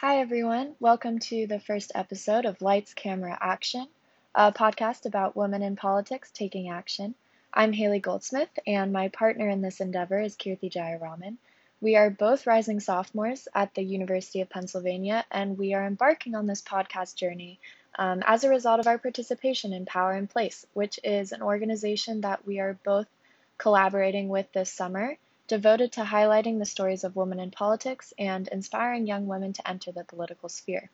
Hi, everyone. Welcome to the first episode of Lights, Camera, Action, a podcast about women in politics taking action. I'm Haley Goldsmith, and my partner in this endeavor is Kirthi Jayaraman. We are both rising sophomores at the University of Pennsylvania, and we are embarking on this podcast journey um, as a result of our participation in Power in Place, which is an organization that we are both collaborating with this summer devoted to highlighting the stories of women in politics and inspiring young women to enter the political sphere.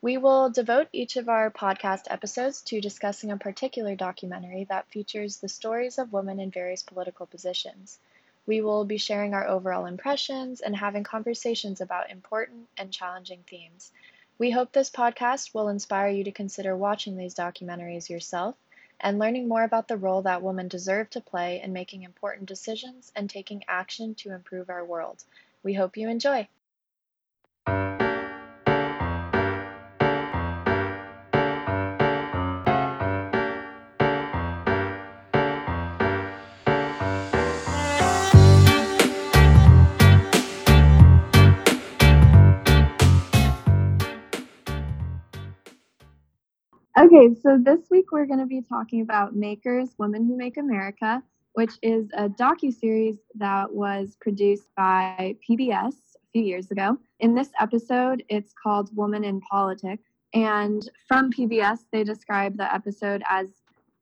We will devote each of our podcast episodes to discussing a particular documentary that features the stories of women in various political positions. We will be sharing our overall impressions and having conversations about important and challenging themes. We hope this podcast will inspire you to consider watching these documentaries yourself and learning more about the role that women deserve to play in making important decisions and taking action to improve our world. We hope you enjoy. Okay, so this week we're going to be talking about Makers Women Who Make America, which is a docu-series that was produced by PBS a few years ago. In this episode, it's called Woman in Politics, and from PBS they describe the episode as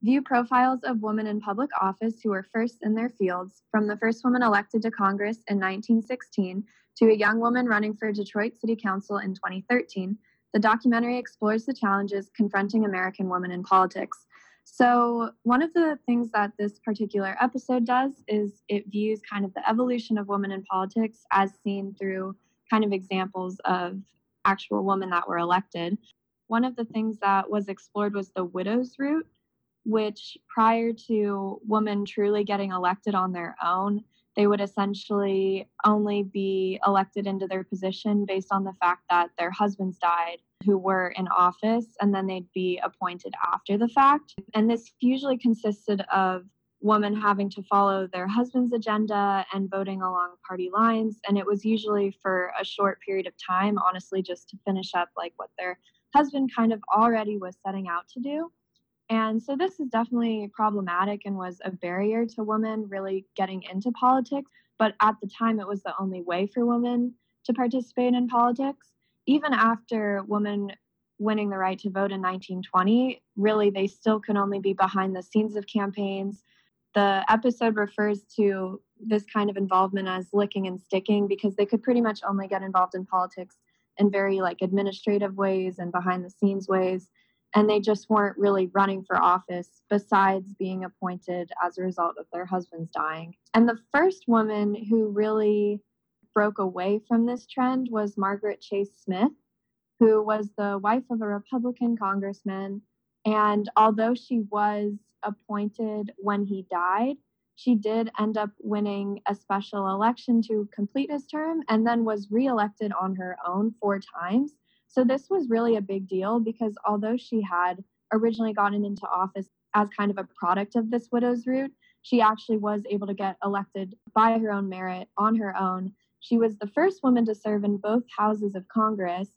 view profiles of women in public office who were first in their fields, from the first woman elected to Congress in 1916 to a young woman running for Detroit City Council in 2013 the documentary explores the challenges confronting American women in politics. So, one of the things that this particular episode does is it views kind of the evolution of women in politics as seen through kind of examples of actual women that were elected. One of the things that was explored was the widow's route, which prior to women truly getting elected on their own, they would essentially only be elected into their position based on the fact that their husbands died who were in office and then they'd be appointed after the fact. And this usually consisted of women having to follow their husband's agenda and voting along party lines. And it was usually for a short period of time, honestly, just to finish up like what their husband kind of already was setting out to do. And so this is definitely problematic and was a barrier to women really getting into politics. But at the time, it was the only way for women to participate in politics. Even after women winning the right to vote in 1920, really, they still could only be behind the scenes of campaigns. The episode refers to this kind of involvement as licking and sticking because they could pretty much only get involved in politics in very like administrative ways and behind the scenes ways and they just weren't really running for office besides being appointed as a result of their husbands dying. And the first woman who really broke away from this trend was Margaret Chase Smith, who was the wife of a Republican congressman. And although she was appointed when he died, she did end up winning a special election to complete his term and then was reelected on her own four times. So this was really a big deal because although she had originally gotten into office as kind of a product of this widow's route, she actually was able to get elected by her own merit on her own. She was the first woman to serve in both houses of Congress.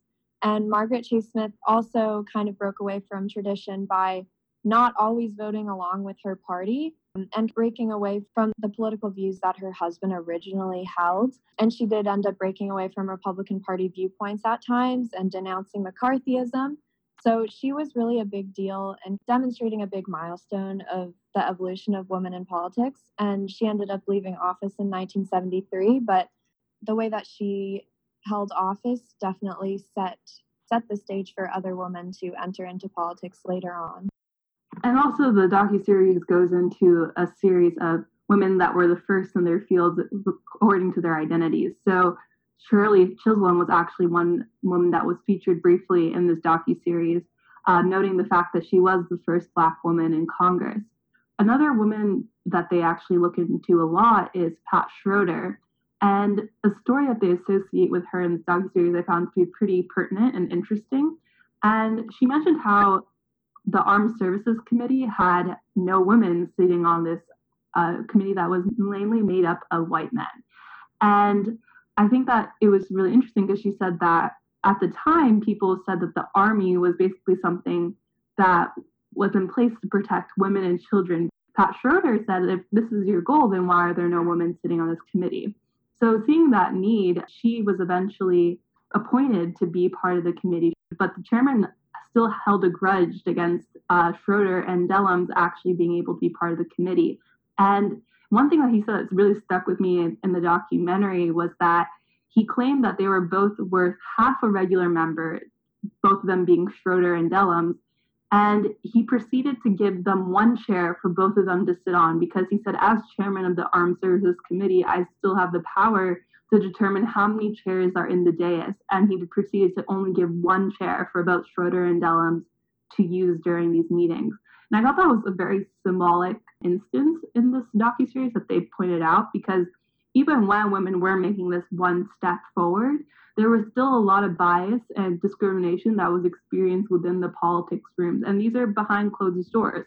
And Margaret Chase Smith also kind of broke away from tradition by not always voting along with her party Um, and breaking away from the political views that her husband originally held. And she did end up breaking away from Republican Party viewpoints at times and denouncing McCarthyism. So she was really a big deal and demonstrating a big milestone of the evolution of women in politics. And she ended up leaving office in 1973. But the way that she held office definitely set set the stage for other women to enter into politics later on. And also, the docu series goes into a series of women that were the first in their fields according to their identities. So Shirley Chisholm was actually one woman that was featured briefly in this docu series, uh, noting the fact that she was the first Black woman in Congress. Another woman that they actually look into a lot is Pat Schroeder. And a story that they associate with her in this docu series I found to be pretty pertinent and interesting. And she mentioned how the Armed Services Committee had no women sitting on this uh, committee that was mainly made up of white men. And I think that it was really interesting because she said that at the time, people said that the army was basically something that was in place to protect women and children. Pat Schroeder said, if this is your goal, then why are there no women sitting on this committee? So, seeing that need, she was eventually appointed to be part of the committee, but the chairman still held a grudge against uh, Schroeder and Dellums actually being able to be part of the committee. And one thing that he said that's really stuck with me in, in the documentary was that he claimed that they were both worth half a regular member, both of them being Schroeder and Dellums. And he proceeded to give them one chair for both of them to sit on because he said, as chairman of the Armed Services Committee, I still have the power to determine how many chairs are in the dais. And he proceeded to only give one chair for both Schroeder and Dellums to use during these meetings. And I thought that was a very symbolic instance in this docu-series that they pointed out because even when women were making this one step forward, there was still a lot of bias and discrimination that was experienced within the politics rooms. And these are behind closed doors.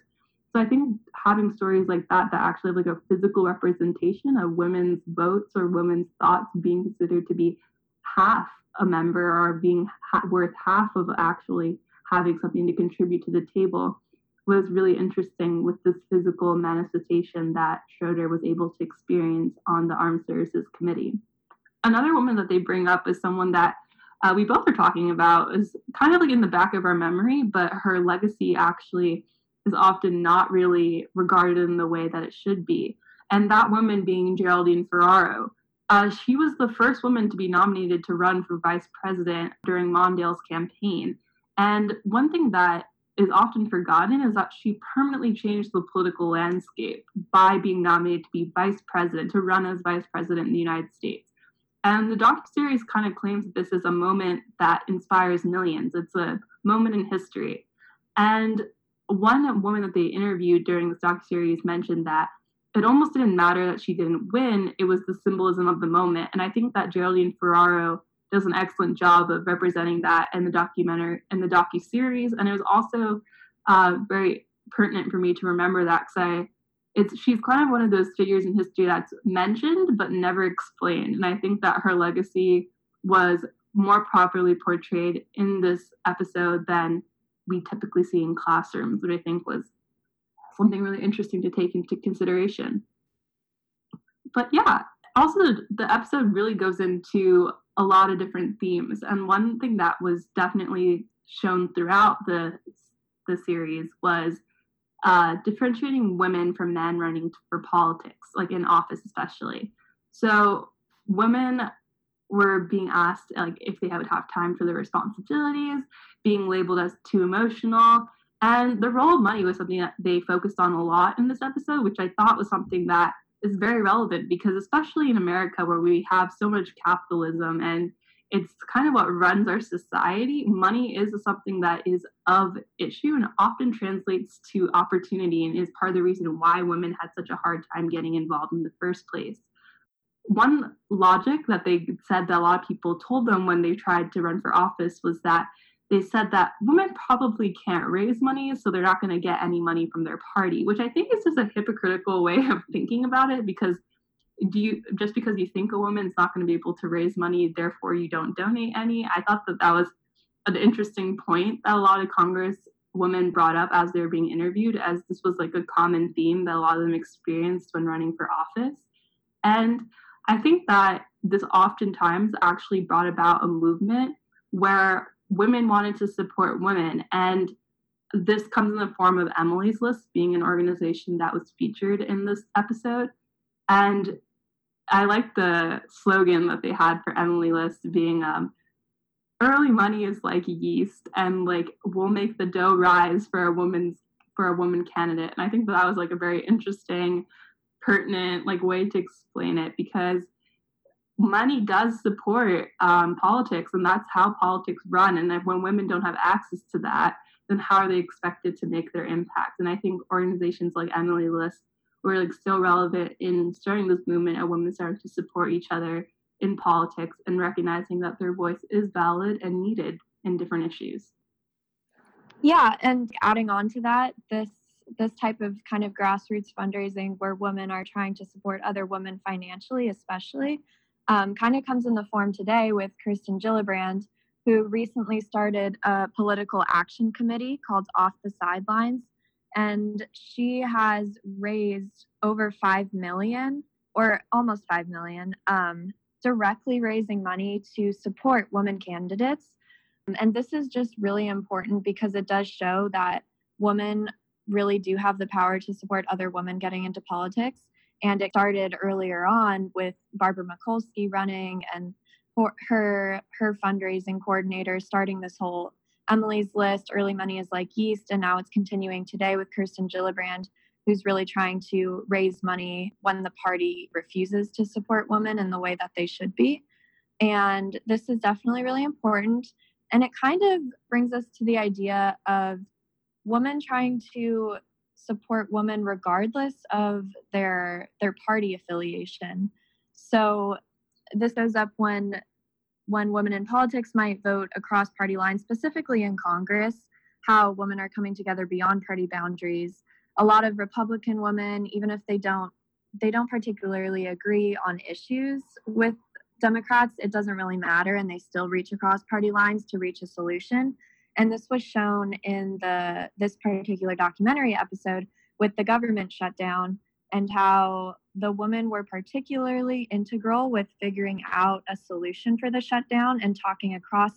So I think having stories like that that actually have like a physical representation of women's votes or women's thoughts being considered to be half a member or being ha- worth half of actually having something to contribute to the table was really interesting with this physical manifestation that Schroeder was able to experience on the Armed Services Committee. Another woman that they bring up is someone that uh, we both are talking about is kind of like in the back of our memory, but her legacy actually is often not really regarded in the way that it should be. And that woman being Geraldine Ferraro. Uh, she was the first woman to be nominated to run for vice president during Mondale's campaign. And one thing that is often forgotten is that she permanently changed the political landscape by being nominated to be vice president, to run as vice president in the United States. And the docu-series kind of claims that this is a moment that inspires millions. It's a moment in history. And one woman that they interviewed during this docu-series mentioned that it almost didn't matter that she didn't win, it was the symbolism of the moment. And I think that Geraldine Ferraro does an excellent job of representing that in the documentary in the docu series, and it was also uh, very pertinent for me to remember that because I it's she's kind of one of those figures in history that's mentioned but never explained, and I think that her legacy was more properly portrayed in this episode than we typically see in classrooms, which I think was something really interesting to take into consideration. But yeah, also the episode really goes into a lot of different themes. And one thing that was definitely shown throughout the the series was uh, differentiating women from men running for politics, like in office especially. So women were being asked like if they would have time for their responsibilities, being labeled as too emotional. And the role of money was something that they focused on a lot in this episode, which I thought was something that is very relevant because especially in America where we have so much capitalism and it's kind of what runs our society money is something that is of issue and often translates to opportunity and is part of the reason why women had such a hard time getting involved in the first place one logic that they said that a lot of people told them when they tried to run for office was that they said that women probably can't raise money, so they're not going to get any money from their party, which I think is just a hypocritical way of thinking about it because do you just because you think a woman's not going to be able to raise money, therefore you don't donate any? I thought that that was an interesting point that a lot of Congress women brought up as they were being interviewed, as this was like a common theme that a lot of them experienced when running for office. And I think that this oftentimes actually brought about a movement where women wanted to support women. And this comes in the form of Emily's List being an organization that was featured in this episode. And I like the slogan that they had for Emily List being um, early money is like yeast and like we'll make the dough rise for a woman's for a woman candidate. And I think that, that was like a very interesting, pertinent like way to explain it because money does support um, politics, and that's how politics run. And when women don't have access to that, then how are they expected to make their impact? And I think organizations like Emily List were like so relevant in starting this movement of women starting to support each other in politics and recognizing that their voice is valid and needed in different issues. Yeah, and adding on to that, this this type of kind of grassroots fundraising where women are trying to support other women financially, especially, um, kind of comes in the form today with Kirsten Gillibrand, who recently started a political action committee called Off the Sidelines. And she has raised over 5 million or almost 5 million um, directly raising money to support women candidates. And this is just really important because it does show that women really do have the power to support other women getting into politics. And it started earlier on with Barbara Mikulski running and her her fundraising coordinator starting this whole Emily's List, Early Money is Like Yeast, and now it's continuing today with Kirsten Gillibrand, who's really trying to raise money when the party refuses to support women in the way that they should be. And this is definitely really important. And it kind of brings us to the idea of women trying to support women regardless of their their party affiliation. So this goes up when when women in politics might vote across party lines, specifically in Congress, how women are coming together beyond party boundaries. A lot of Republican women, even if they don't they don't particularly agree on issues with Democrats, it doesn't really matter, and they still reach across party lines to reach a solution. And this was shown in the this particular documentary episode with the government shutdown and how the women were particularly integral with figuring out a solution for the shutdown and talking across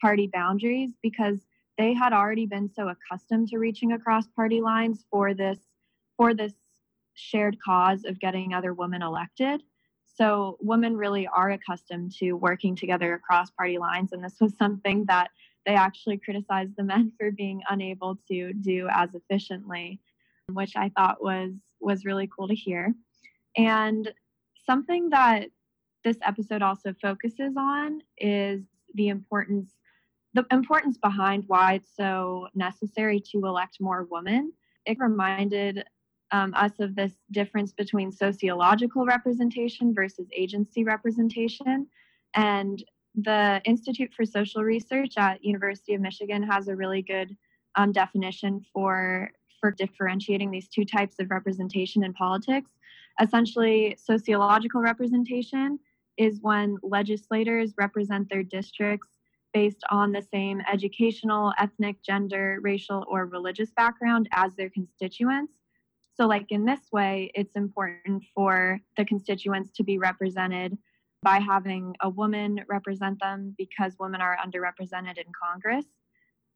party boundaries because they had already been so accustomed to reaching across party lines for this for this shared cause of getting other women elected. So women really are accustomed to working together across party lines and this was something that they actually criticized the men for being unable to do as efficiently which i thought was was really cool to hear and something that this episode also focuses on is the importance the importance behind why it's so necessary to elect more women. It reminded um, us of this difference between sociological representation versus agency representation. And the Institute for Social Research at University of Michigan has a really good um, definition for for differentiating these two types of representation in politics. Essentially, sociological representation is when legislators represent their districts based on the same educational, ethnic, gender, racial, or religious background as their constituents. So, like in this way, it's important for the constituents to be represented by having a woman represent them because women are underrepresented in Congress.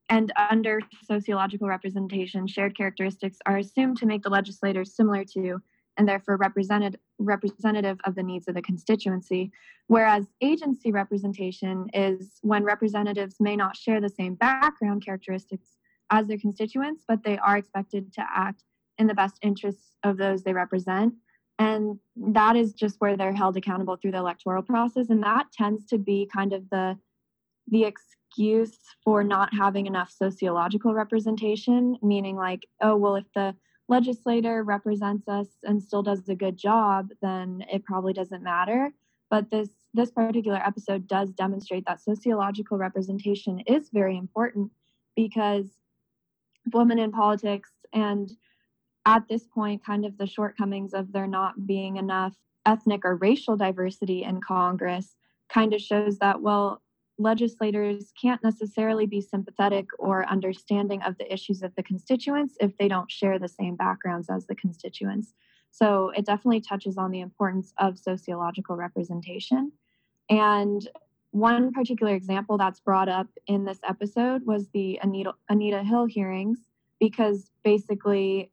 And under sociological representation, shared characteristics are assumed to make the legislators similar to and therefore represented, representative of the needs of the constituency. Whereas agency representation is when representatives may not share the same background characteristics as their constituents, but they are expected to act in the best interests of those they represent. And that is just where they're held accountable through the electoral process. And that tends to be kind of the the excuse for not having enough sociological representation, meaning like, oh, well, if the legislator represents us and still does a good job, then it probably doesn't matter. But this this particular episode does demonstrate that sociological representation is very important because women in politics and at this point kind of the shortcomings of there not being enough ethnic or racial diversity in Congress kind of shows that well legislators can't necessarily be sympathetic or understanding of the issues of the constituents if they don't share the same backgrounds as the constituents. So it definitely touches on the importance of sociological representation. And one particular example that's brought up in this episode was the Anita, Anita Hill hearings, because basically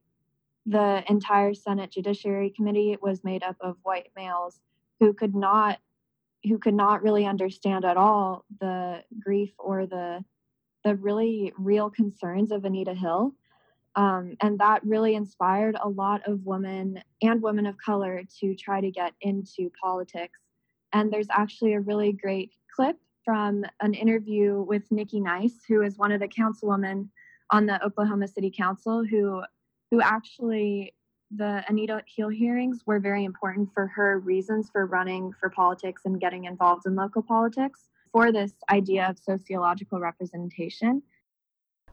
the entire Senate Judiciary Committee was made up of white males who could not who could not really understand at all the grief or the the really real concerns of Anita Hill. Um, and that really inspired a lot of women and women of color to try to get into politics. And there's actually a really great clip from an interview with Nikki Nice, who is one of the councilwomen on the Oklahoma City Council, who who actually the Anita Hill hearings were very important for her reasons for running for politics and getting involved in local politics for this idea of sociological representation.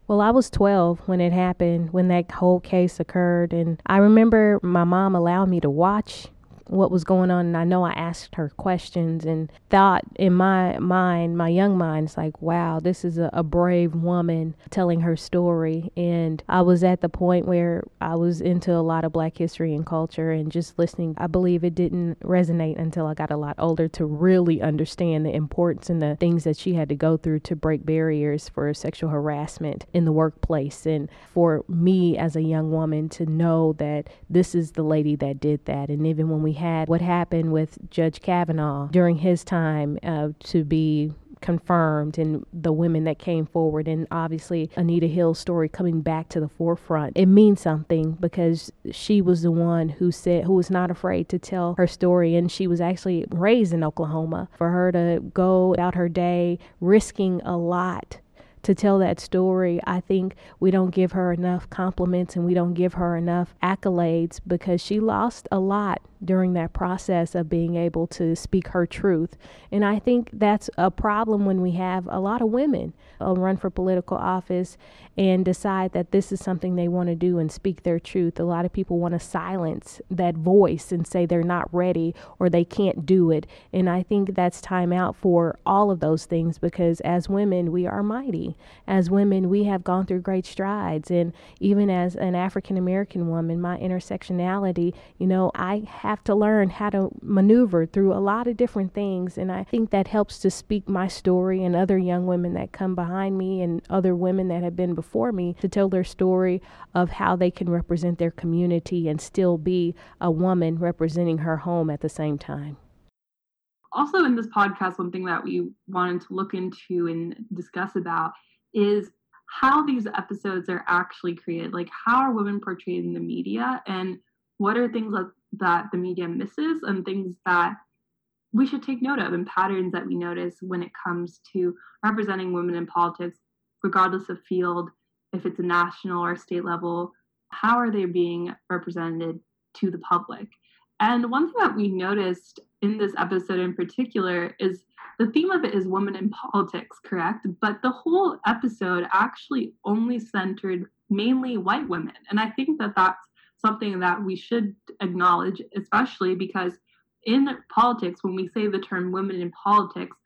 Well, I was 12 when it happened, when that whole case occurred. And I remember my mom allowed me to watch what was going on and I know I asked her questions and thought in my mind, my young mind, it's like, wow, this is a, a brave woman telling her story. And I was at the point where I was into a lot of black history and culture and just listening. I believe it didn't resonate until I got a lot older to really understand the importance and the things that she had to go through to break barriers for sexual harassment in the workplace. And for me as a young woman to know that this is the lady that did that. And even when we had what happened with Judge Kavanaugh during his time uh, to be confirmed and the women that came forward and obviously Anita Hill's story coming back to the forefront. It means something because she was the one who said who was not afraid to tell her story and she was actually raised in Oklahoma. For her to go out her day risking a lot to tell that story. I think we don't give her enough compliments and we don't give her enough accolades because she lost a lot during that process of being able to speak her truth. And I think that's a problem when we have a lot of women uh, run for political office and decide that this is something they want to do and speak their truth. A lot of people want to silence that voice and say they're not ready or they can't do it. And I think that's time out for all of those things because as women, we are mighty. As women, we have gone through great strides. And even as an African American woman, my intersectionality, you know, I have have to learn how to maneuver through a lot of different things. And I think that helps to speak my story and other young women that come behind me and other women that have been before me to tell their story of how they can represent their community and still be a woman representing her home at the same time. Also, in this podcast, one thing that we wanted to look into and discuss about is how these episodes are actually created. Like, how are women portrayed in the media, and what are things that that the media misses and things that we should take note of and patterns that we notice when it comes to representing women in politics, regardless of field, if it's a national or state level, how are they being represented to the public? And one thing that we noticed in this episode in particular is the theme of it is women in politics, correct? But the whole episode actually only centered mainly white women. And I think that that's something that we should acknowledge, especially because in politics, when we say the term women in politics,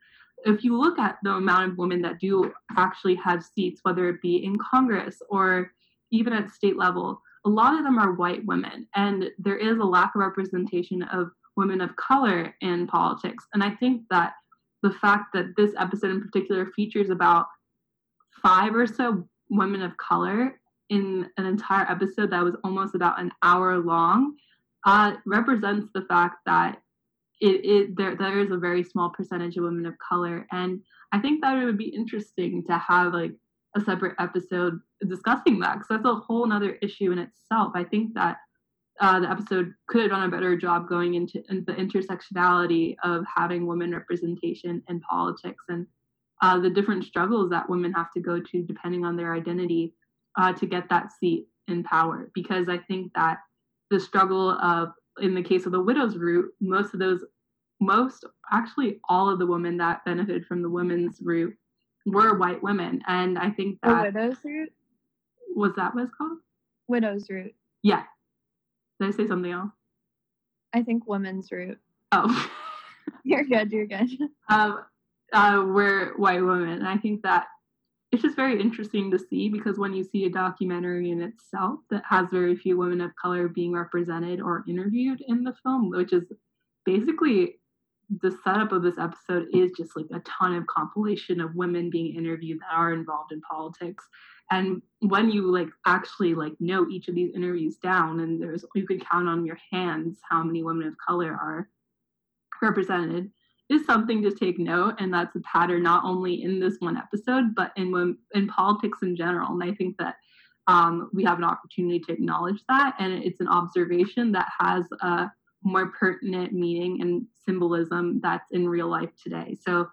if you look at the amount of women that do actually have seats, whether it be in Congress or even at state level, a lot of them are white women. And there is a lack of representation of women of color in politics. And I think that the fact that this episode in particular features about five or so women of color in an entire episode that was almost about an hour long uh, represents the fact that it, it there there is a very small percentage of women of color. And i think that it would be interesting to have like a separate episode discussing that because that's a whole other issue in itself. I think that uh, the episode could have done a better job going into, into the intersectionality of having women representation in politics and uh, the different struggles that women have to go to depending on their identity uh, to get that seat in power because I think that the struggle of, in the case of the widow's route, most of those, most, actually all of the women that benefited from the women's route were white women. And I think that. The widow's route? Was that what it's called? Widow's route. Yeah. Did I say something else? I think women's route. Oh. you're good, you're good. Um, uh, we're white women. And I think that it's just very interesting to see because when you see a documentary in itself that has very few women of color being represented or interviewed in the film, which is basically the setup of this episode is just like a ton of compilation of women being interviewed that are involved in politics. And when you like actually like note each of these interviews down and there's you can count on your hands how many women of color are represented is something to take note and that's a pattern not only in this one episode but in in politics in general. And i think that um, we have an opportunity to acknowledge that and it's an observation that has a more pertinent meaning and symbolism that's in real life today. So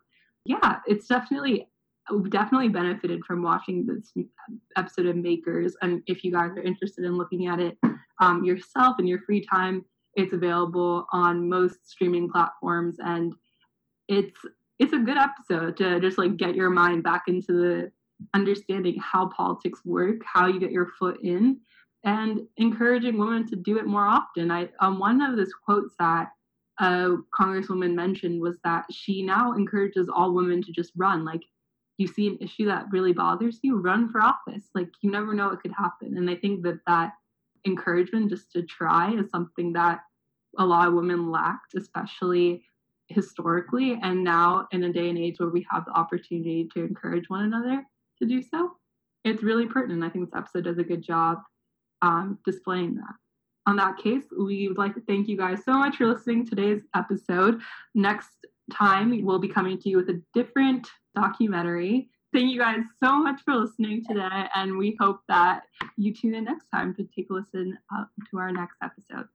yeah it's definitely definitely benefited from watching this episode of makers. And if you guys are interested in looking at it um, yourself in your free time it's available on most streaming platforms. And it's it's a good episode to just like get your mind back into the understanding how politics work, how you get your foot in, and encouraging women to do it more often. I um, one of those quotes that a congresswoman mentioned was that she now encourages all women to just run. Like, you see an issue that really bothers you, run for office. Like, you never know what could happen. And I think that that encouragement just to try is something that a lot of women lacked, especially historically. And now, in a day and age where we have the opportunity to encourage one another to do so, it's really pertinent. I think this episode does a good job um, displaying that. On that case, we would like to thank you guys so much for listening to today's episode. Next time, we'll be coming to you with a different documentary. Thank you guys so much for listening today, and we hope that you tune in next time to take a listen uh, to our next episode.